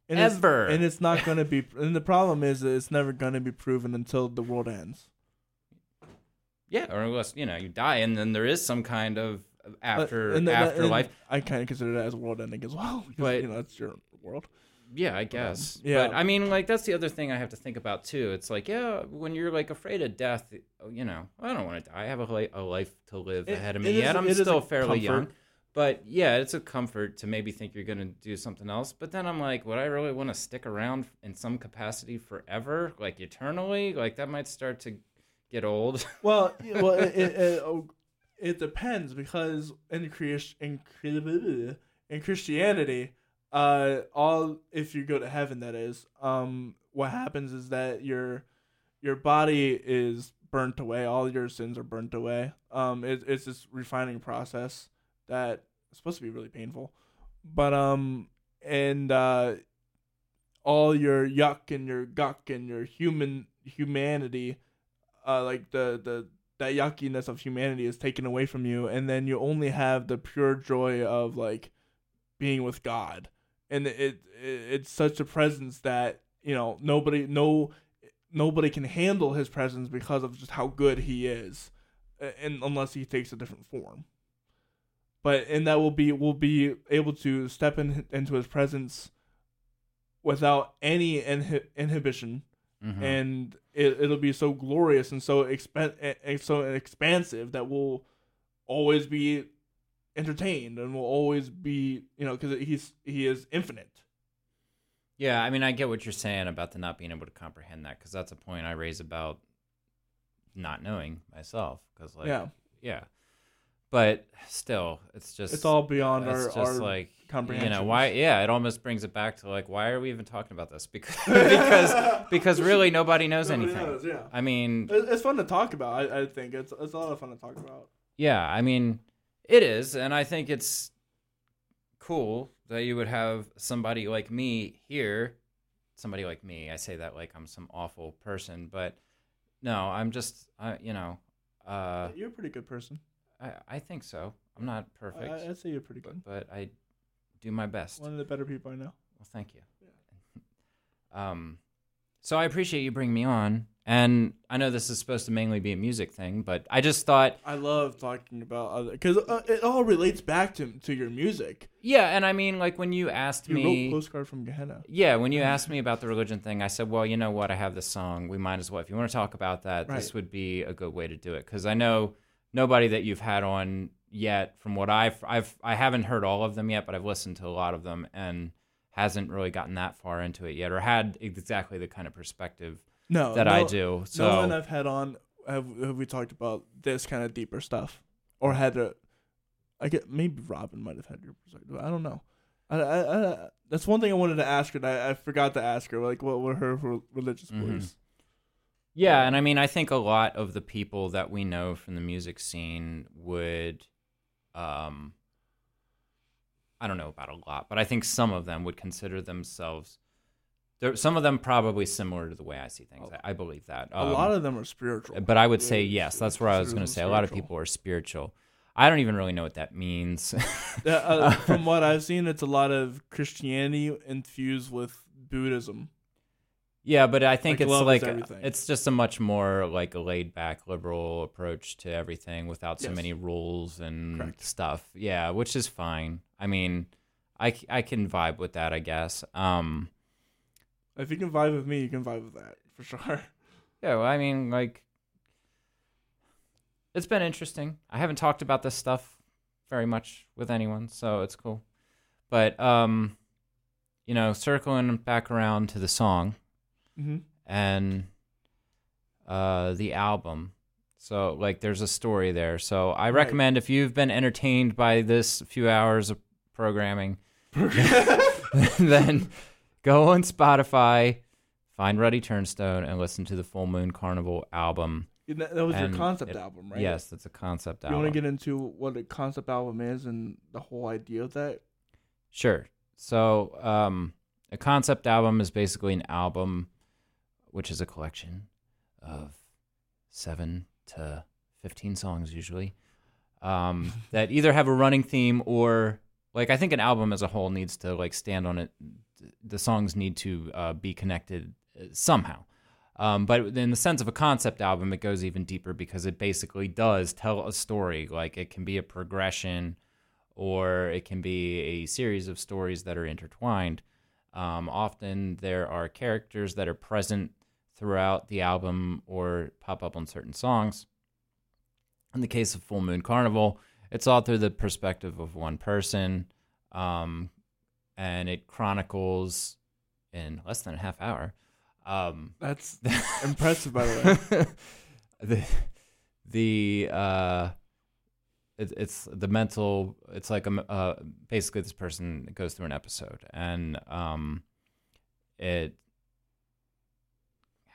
A: and it's-
B: ever.
A: and it's not gonna be. And the problem is, it's never gonna be proven until the world ends.
B: Yeah, or unless, you know, you die and then there is some kind of after
A: and
B: afterlife.
A: I kind of consider that as a world ending as well. because,
B: But-
A: you know, that's your world.
B: Yeah, I um, guess.
A: yeah.
B: But I mean, like that's the other thing I have to think about too. It's like, yeah, when you're like afraid of death, oh, you know, I don't want to die. I have a, li- a life to live
A: It-
B: ahead of me. Yet I'm
A: it is a
B: still fairly
A: comfort.
B: young. But yeah, it's a comfort to maybe think you're going to do something else. But then I'm like, would I really want to stick around in some capacity forever, like eternally? Like that might start to get old.
A: Well, well, it, it, it, it depends because in in, in Christianity, uh, all if you go to heaven, that is, um, what happens is that your your body is burnt away. All your sins are burnt away. Um, it, it's this refining process that is supposed to be really painful, but um, and uh, all your yuck and your guck and your human humanity uh, like the the that yuckiness of humanity is taken away from you, and then you only have the pure joy of like being with God, and it, it it's such a presence that you know nobody no nobody can handle his presence because of just how good he is, and unless he takes a different form. But and that will be will be able to step in into his presence without any inhi- inhibition
B: Mhm.
A: and it, it'll be so glorious and so expan- eh, eh, so expansive that we'll always be entertained and we'll always be you know because he's he is infinite
B: Yeah, I mean, I get what you're saying about the not being able to comprehend that because that's a point I raise about not knowing myself. Because like,
A: yeah
B: yeah, but still, it's just
A: it's all beyond
B: it's
A: our,
B: just
A: our
B: like you know why? Yeah, it almost brings it back to like why are we even talking about this? Because because because really nobody knows
A: Nobody
B: anything.
A: knows, yeah
B: I mean,
A: it's fun to talk about I, I think it's it's a lot of fun to talk about
B: Yeah, I mean, it is, and I think it's cool that you would have somebody like me here. Somebody like me, I say that like I'm some awful person, but no, I'm just, I, you know, uh,
A: you're a pretty good person
B: I, I think so. I'm not perfect,
A: I, I'd say you're pretty good
B: but I do my best.
A: one of the better people I know
B: Well, thank you. Yeah. Um, so I appreciate you bringing me on, and I know this is supposed to mainly be a music thing, but I just thought
A: I love talking about other because uh, it all relates back to to your music
B: Yeah, and I mean, like when you asked
A: you
B: me,
A: wrote postcard from Gehenna
B: yeah, when you asked me about the religion thing, I said, well, you know what, I have this song. We might as well, if you want to talk about that, this would be a good way to do it because I know nobody that you've had on yet. From what I've, I've, I haven't heard all of them yet, but I've listened to a lot of them and hasn't really gotten that far into it yet, or had exactly the kind of perspective
A: no
B: that
A: no,
B: I do. So
A: no one I've had on have, have we talked about this kind of deeper stuff, or had a, I get maybe Robin might have had your perspective. I don't know. I, I, I that's one thing I wanted to ask her. That I, I forgot to ask her. Like, what were her, re- religious
B: Mhm.
A: beliefs?
B: Yeah, and I mean, I think a lot of the people that we know from the music scene would, um, I don't know about a lot, but I think some of them would consider themselves. There, some of them probably similar to the way I see things. I, I believe that
A: a lot of them are spiritual.
B: but I would say
A: Yeah,
B: yes. That's where I was going to say. A lot of people are spiritual. I don't even really know what that means.
A: Uh, from what I've seen, it's a lot of Christianity infused with Buddhism.
B: Yeah, but I think
A: Like,
B: it's like
A: everything.
B: it's just a much more like a laid back liberal approach to everything without so
A: Yes.
B: many rules and
A: Correct.
B: stuff. Yeah, which is fine. I mean, I, I can vibe with that, I guess. Um,
A: If you can vibe with me, you can vibe with that for sure.
B: yeah, well, I mean, like, it's been interesting. I haven't talked about this stuff very much with anyone, so it's cool. But um, you know, circling back around to the song
A: Mm-hmm.
B: and uh the album. So like there's a story there. So I
A: Right.
B: recommend if you've been entertained by this few hours of programming, then go on Spotify, find Ruddy Turnstone and listen to the Full Moon Carnival album.
A: that, that was
B: And
A: your concept
B: it-
A: album, right?
B: Yes, that's a concept
A: You
B: album.
A: You want to get into what a concept album is and the whole idea of that?
B: Sure. So, um, a concept album is basically an album, which is a collection of seven to fifteen songs, usually, um, that either have a running theme or, like, I think an album as a whole needs to like stand on it. The songs need to uh, be connected uh, somehow. Um, but in the sense of a concept album, it goes even deeper because it basically does tell a story. Like it can be a progression or it can be a series of stories that are intertwined. Um, often there are characters that are present throughout the album or pop up on certain songs. In the case of Full Moon Carnival, it's all through the perspective of one person, um, and it chronicles in less than a half hour. Um,
A: That's impressive, by the way.
B: the the uh it, it's the mental it's like a uh basically this person goes through an episode and um it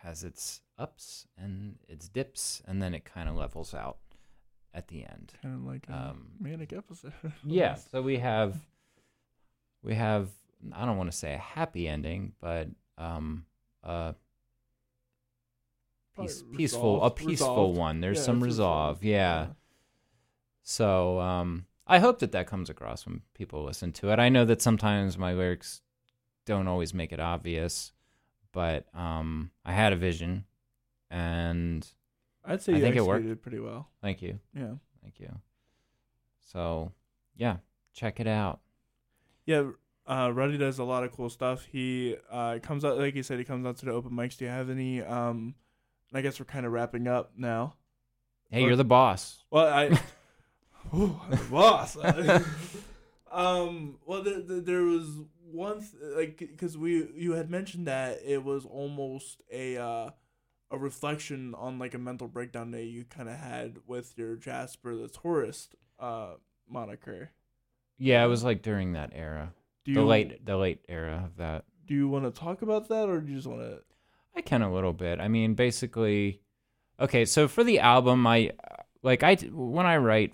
B: has its ups and its dips and then it kind of levels out at the end
A: Kind of like a
B: Um,
A: manic episode.
B: yeah so we have we have i don't want to say a happy ending but um uh peace, peaceful a peaceful
A: resolved.
B: one there's
A: Yeah,
B: some resolve
A: resolved.
B: yeah so um i hope that that comes across when people listen to it i know that sometimes my lyrics don't always make it obvious but um i had a vision and
A: I'd say
B: I
A: you
B: think it worked.
A: executed pretty well.
B: thank you
A: Yeah.
B: thank you so yeah check it out
A: Yeah, uh, Ruddy does a lot of cool stuff. He uh, comes out, like you said, he comes out to the open mics. Do you have any? Um, I guess we're kind of wrapping up now.
B: hey you're the boss
A: Well, I, Ooh, I'm the boss. um, well, the, the, there was one th- like because we you had mentioned that it was almost a uh, a reflection on like a mental breakdown that you kind of had with your Jasper the tourist uh moniker.
B: yeah it was like during that era
A: Do
B: the
A: you
B: late the late era of that
A: Do you want to talk about that, or do you just want to?
B: I can a little bit. I mean, basically, okay. So for the album, I like I when I write,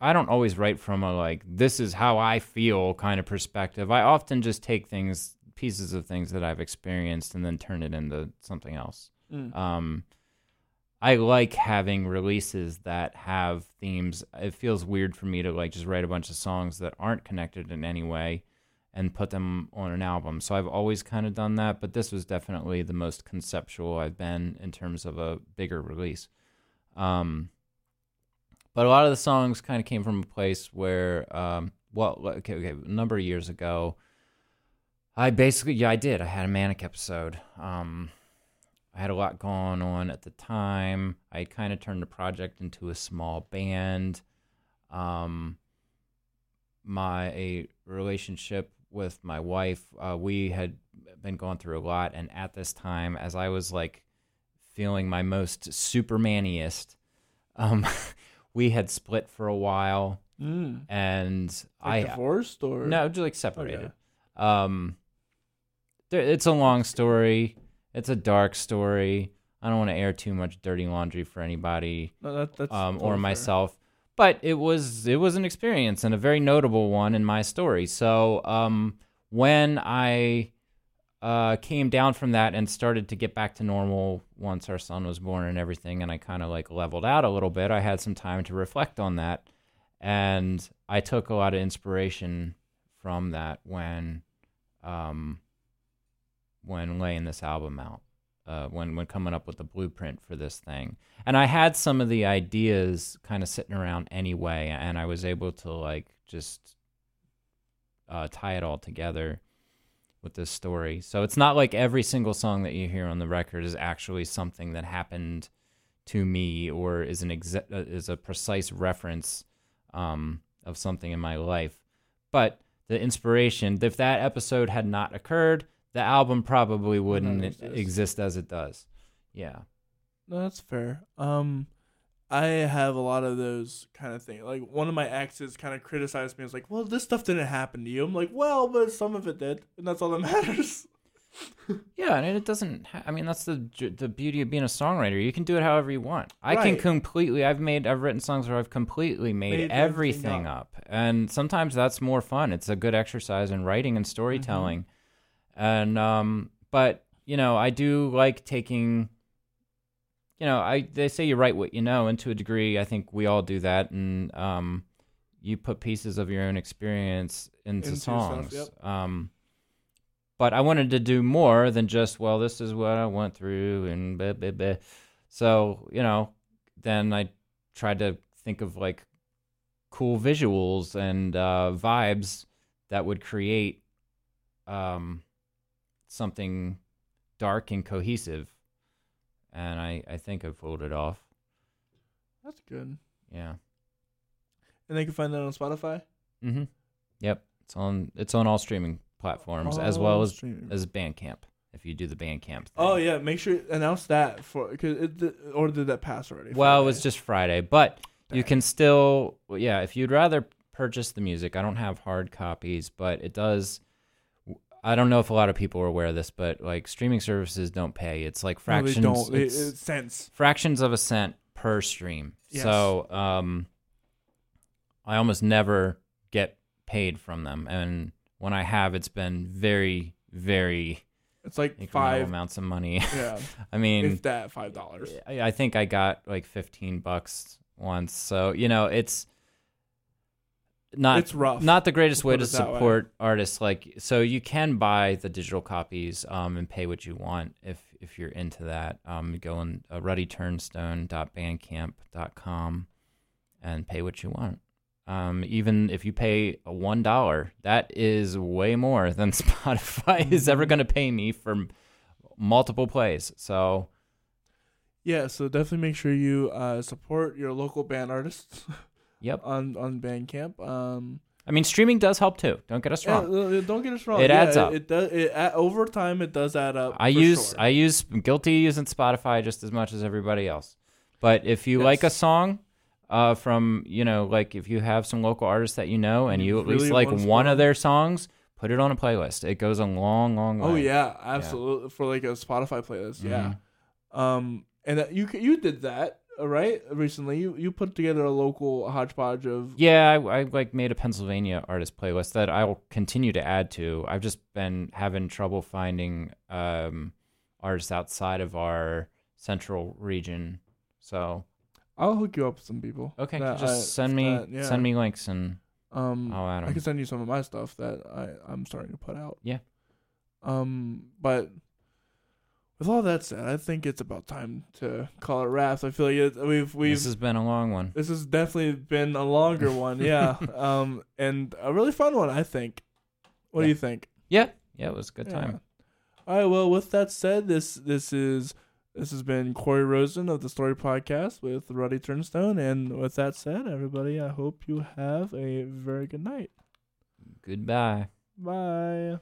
B: I don't always write from a like this is how I feel kind of perspective. I often just take things, pieces of things that I've experienced, and then turn it into something else.
A: Mm.
B: Um, I like having releases that have themes. It feels weird for me to like just write a bunch of songs that aren't connected in any way and put them on an album. So I've always kind of done that, but this was definitely the most conceptual I've been in terms of a bigger release. Um, but a lot of the songs kind of came from a place where, um, well, okay, okay, a number of years ago, I basically, yeah, I did. I had a manic episode. Um, I had a lot going on at the time. I kind of turned the project into a small band. Um, my relationship with my wife, uh, we had been going through a lot, and at this time, as I was like feeling my most supermaniest, um, we had split for a while,
A: Mm.
B: and
A: Like
B: I
A: divorced or
B: no, just like separated.
A: Okay.
B: Um, there, it's a long story. It's a dark story. I don't want to air too much dirty laundry for anybody
A: No, that, that's
B: um, or
A: fair.
B: myself. But it was it was an experience and a very notable one in my story. So um, when I uh, came down from that and started to get back to normal once our son was born and everything, and I kind of like leveled out a little bit, I had some time to reflect on that, and I took a lot of inspiration from that when um, when laying this album out uh, when when coming up with the blueprint for this thing. And I had some of the ideas kind of sitting around anyway, and I was able to like just uh, tie it all together with this story. So it's not like every single song that you hear on the record is actually something that happened to me or is an exa- uh, is a precise reference um, of something in my life. But the inspiration, if that episode had not occurred, the album probably wouldn't
A: exist.
B: exist as it does. Yeah.
A: No, that's fair. Um, I have a lot of those kind of things. Like one of my exes kind of criticized me. I was like, "Well, this stuff didn't happen to you." I'm like, "Well, but some of it did, and that's all that matters."
B: Yeah, and it doesn't. Ha- I mean, that's the the beauty of being a songwriter. You can do it however you want. I can completely. I've made. I've written songs where I've completely made,
A: Made everything
B: everything up. and sometimes that's more fun. It's a good exercise in writing and storytelling.
A: Mm-hmm.
B: And um, but you know, I do like taking. You know, I they say you write what you know, and to a degree, I think we all do that. And um, you put pieces of your own experience into,
A: Into yourself,
B: songs.
A: yep.
B: Um, but I wanted to do more than just, well, this is what I went through, and blah, blah, blah. so you know, then I tried to think of like cool visuals and uh, vibes that would create um, something dark and cohesive, and I I think I pulled it off.
A: That's good.
B: Yeah.
A: And they can find that on Spotify
B: Mm-hmm. Yep. It's on it's on all streaming platforms as well as
A: streaming.
B: as Bandcamp. If you do the Bandcamp. Thing.
A: Oh yeah, make sure announce that for because it or did that pass already?
B: Well, it was just Friday, but you can still yeah, if you'd rather purchase the music, I don't have hard copies, but it does I don't know if a lot of people are aware of this, but like streaming services don't pay. It's like
A: No,
B: fractions
A: they don't. It,
B: it's
A: it's cents.
B: fractions of a cent per stream.
A: Yes.
B: So, um I almost never get paid from them and when I have it's been very very
A: It's like five.
B: amounts of money.
A: Yeah,
B: I mean,
A: if that five dollars.
B: I, I think I got like 15 bucks once. So, you know, it's not
A: It's rough.
B: not the greatest way to support artists like so you can buy the digital copies um, and pay what you want if if you're into that. Um, go on uh, ruddysturnstone.bandcamp.com and pay what you want. Um, even if you pay a one dollar, that is way more than Spotify is ever
A: Mm-hmm.
B: going to pay me for m- multiple plays. So
A: Yeah, so definitely make sure you uh, support your local band artists
B: Yep.
A: on on Bandcamp. Um,
B: I mean, streaming does help too. Don't get us wrong.
A: uh, don't get us wrong.
B: It
A: Yeah,
B: adds up.
A: It, does. It, over time, it does add up.
B: I use
A: sure.
B: I use guilty using Spotify just as much as everybody else. But if you like a song, uh, from you know, like if you have some local artists that you know and
A: You
B: you at least
A: really
B: like
A: wanna
B: one of their songs, put it on a playlist. It goes a long, long way.
A: Oh yeah, absolutely. For like a Spotify playlist, yeah. Um, and that you you did that uh, right recently. You you put together a local hodgepodge of
B: Yeah, I, I like made a Pennsylvania artist playlist that I will continue to add to. I've just been having trouble finding um, artists outside of our central region. So
A: I'll hook you up with some people.
B: okay, just
A: I-
B: send me
A: that- yeah.
B: send me links and
A: Um,
B: I'll add
A: I
B: 'em.
A: can send you some of my stuff that I I'm starting to put out.
B: Yeah.
A: Um, but with all that said, I think it's about time to call it wraps. I feel like it, we've we've
B: this has been a long one.
A: this has definitely been a longer one, yeah. um, and a really fun one, I think. What do you think?
B: Yeah, yeah, it was a good
A: Yeah.
B: time.
A: All right. Well, with that said, this this is this has been Corey Rosen of the Story Podcast with Ruddy Turnstone, and with that said, everybody, I hope you have a very good night.
B: Goodbye.
A: Bye.